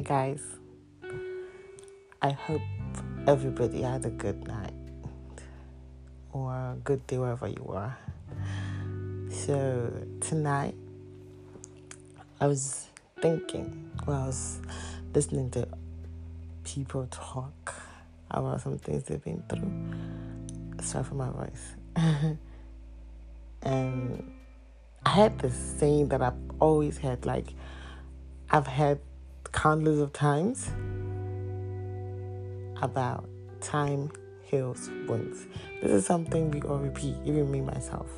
guys. I hope everybody had a good night or a good day wherever you are. So, tonight, I was thinking, well, I was listening to people talk about some things they've been through. Sorry for my voice. and I had this saying that I've always had, like, I've had countless of times about time heals wounds. This is something we all repeat, even me myself.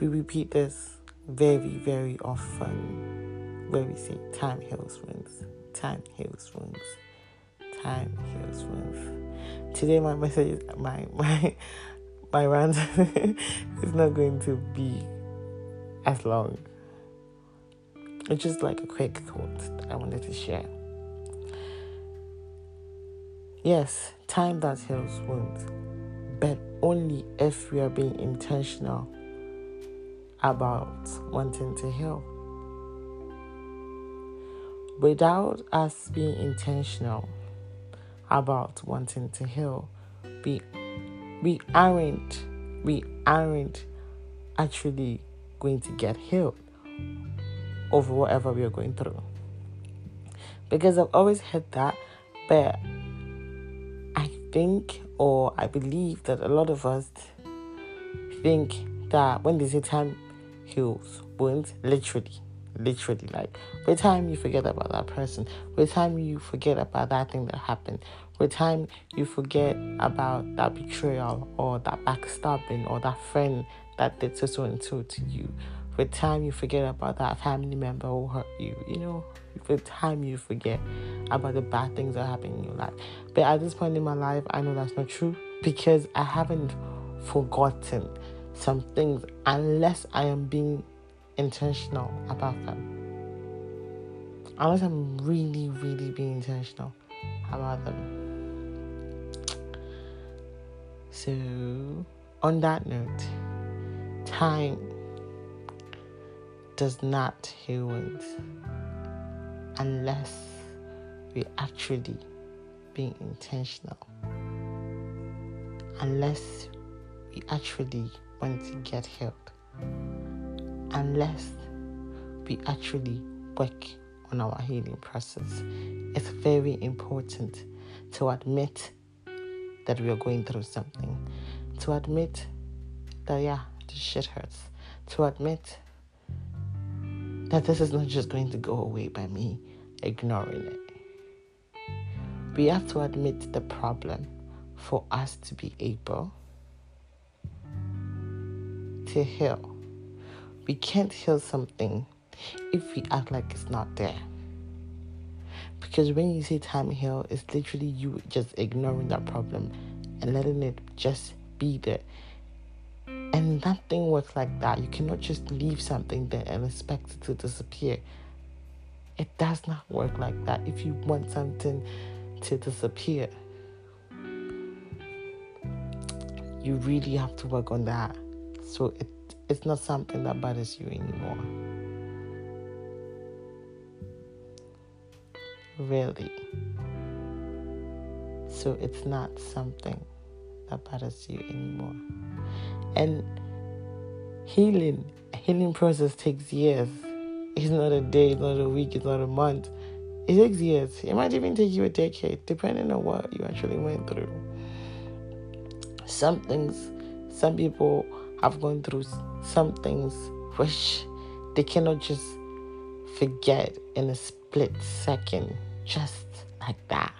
We repeat this very, very often where we say time heals wounds, time heals wounds, time heals wounds. Today my message my my my rant is not going to be as long. It's just like a quick that I wanted to share. Yes, time does heals wounds, but only if we are being intentional about wanting to heal. Without us being intentional about wanting to heal, we we aren't we aren't actually going to get healed over whatever we are going through. Because I've always had that, but I think or I believe that a lot of us think that when they say time heals wounds, literally, literally, like with time you forget about that person, with time you forget about that thing that happened, with time you forget about that betrayal or that backstabbing or that friend that did so and so to you, with time you forget about that family member who hurt you, you know, with time you forget about the bad things that happen in your life. But at this point in my life, I know that's not true because I haven't forgotten some things unless I am being intentional about them. Unless I'm really, really being intentional about them. So, on that note, time does not heal wounds unless we actually being intentional. Unless we actually want to get healed. Unless we actually work on our healing process. It's very important to admit that we are going through something. To admit that, yeah, this shit hurts. To admit that this is not just going to go away by me ignoring it. We have to admit the problem for us to be able to heal. We can't heal something if we act like it's not there. Because when you say time heal, it's literally you just ignoring that problem and letting it just be there and nothing works like that. You cannot just leave something there and expect it to disappear. It does not work like that. If you want something to disappear, you really have to work on that. So it it's not something that bothers you anymore. Really. So it's not something that bothers you anymore. And healing, healing process takes years. It's not a day, it's not a week, it's not a month. It takes years. It might even take you a decade, depending on what you actually went through. Some things, some people have gone through some things which they cannot just forget in a split second, just like that.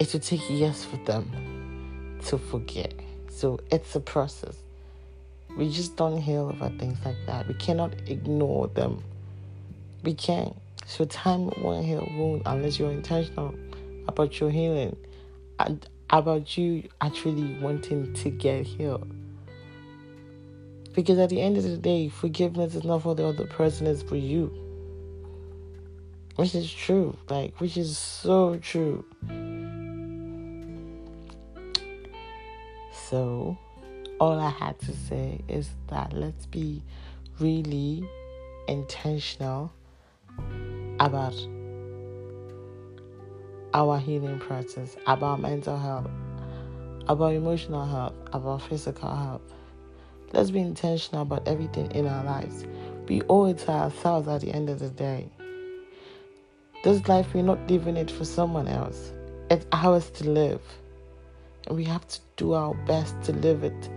It will take years for them to forget. So it's a process. We just don't heal over things like that. We cannot ignore them. We can't. So time won't heal wound unless you're intentional about your healing and about you actually wanting to get healed. Because at the end of the day, forgiveness is not for the other person, it's for you. Which is true. Like, which is so true. So, all I had to say is that let's be really intentional about our healing process, about mental health, about emotional health, about physical health. Let's be intentional about everything in our lives. We owe it to ourselves at the end of the day. This life, we're not living it for someone else. It's ours to live. We have to do our best to live it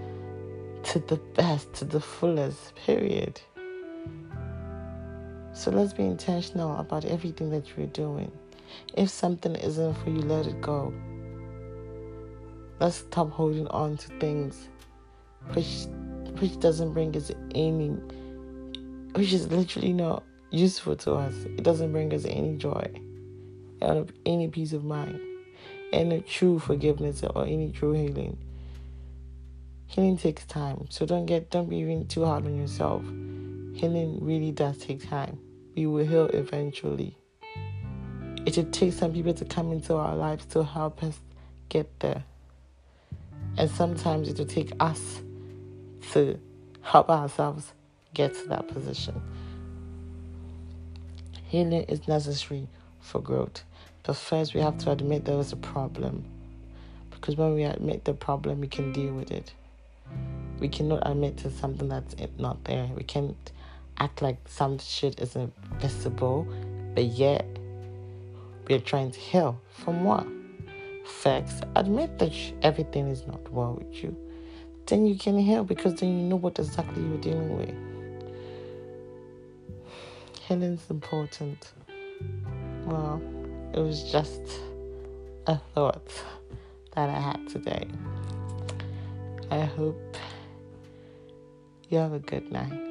to the best, to the fullest, period. So let's be intentional about everything that we're doing. If something isn't for you, let it go. Let's stop holding on to things which which doesn't bring us any which is literally not useful to us. It doesn't bring us any joy, any peace of mind, any true forgiveness or any true healing. Healing takes time, so don't get don't be even too hard on yourself. Healing really does take time. We will heal eventually. It should take some people to come into our lives to help us get there. And sometimes it will take us to help ourselves get to that position. Healing is necessary for growth. But first, we have to admit there was a problem. Because when we admit the problem, we can deal with it. We cannot admit to something that's not there. We can't act like some shit isn't visible, but yet we're trying to heal. From what? Facts. Admit that everything is not well with you. Then you can heal because then you know what exactly you're dealing with healing's important. Well, it was just a thought that I had today. I hope you have a good night.